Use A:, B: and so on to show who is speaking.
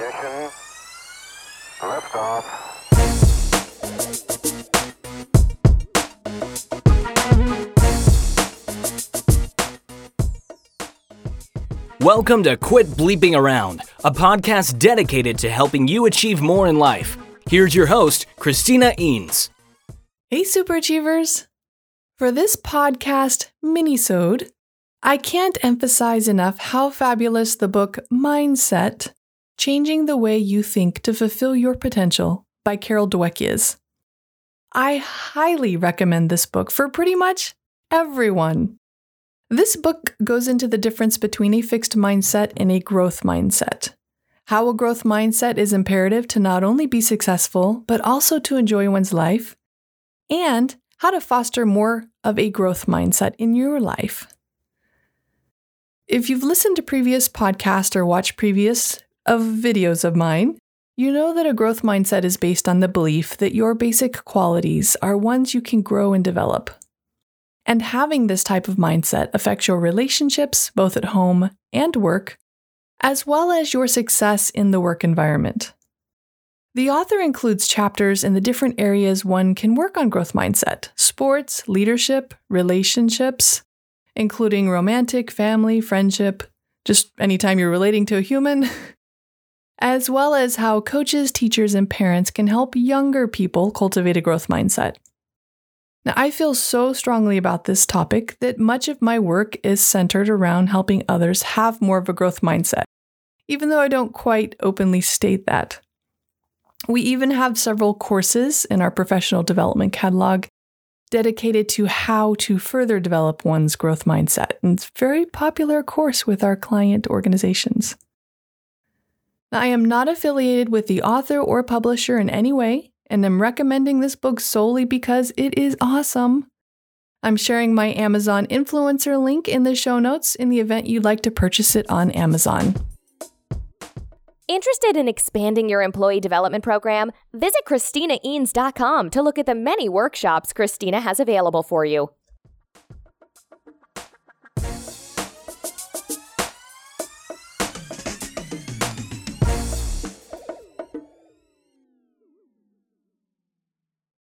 A: ignition, liftoff. Welcome to Quit Bleeping Around, a podcast dedicated to helping you achieve more in life. Here's your host, Christina Eanes.
B: Hey, superachievers! For this podcast minisode, I can't emphasize enough how fabulous the book Mindset Changing the Way You Think to Fulfill Your Potential by Carol Dweck is. I highly recommend this book for pretty much everyone. This book goes into the difference between a fixed mindset and a growth mindset. How a growth mindset is imperative to not only be successful, but also to enjoy one's life, and how to foster more of a growth mindset in your life. If you've listened to previous podcasts or watched previous of videos of mine, you know that a growth mindset is based on the belief that your basic qualities are ones you can grow and develop. And having this type of mindset affects your relationships, both at home and work, as well as your success in the work environment. The author includes chapters in the different areas one can work on growth mindset sports, leadership, relationships, including romantic, family, friendship, just anytime you're relating to a human, as well as how coaches, teachers, and parents can help younger people cultivate a growth mindset. Now, I feel so strongly about this topic that much of my work is centered around helping others have more of a growth mindset, even though I don't quite openly state that. We even have several courses in our professional development catalog dedicated to how to further develop one's growth mindset. And it's a very popular course with our client organizations. I am not affiliated with the author or publisher in any way, and am recommending this book solely because it is awesome. I'm sharing my Amazon influencer link in the show notes in the event you'd like to purchase it on Amazon.
C: Interested in expanding your employee development program? Visit ChristinaEanes.com to look at the many workshops Christina has available for you.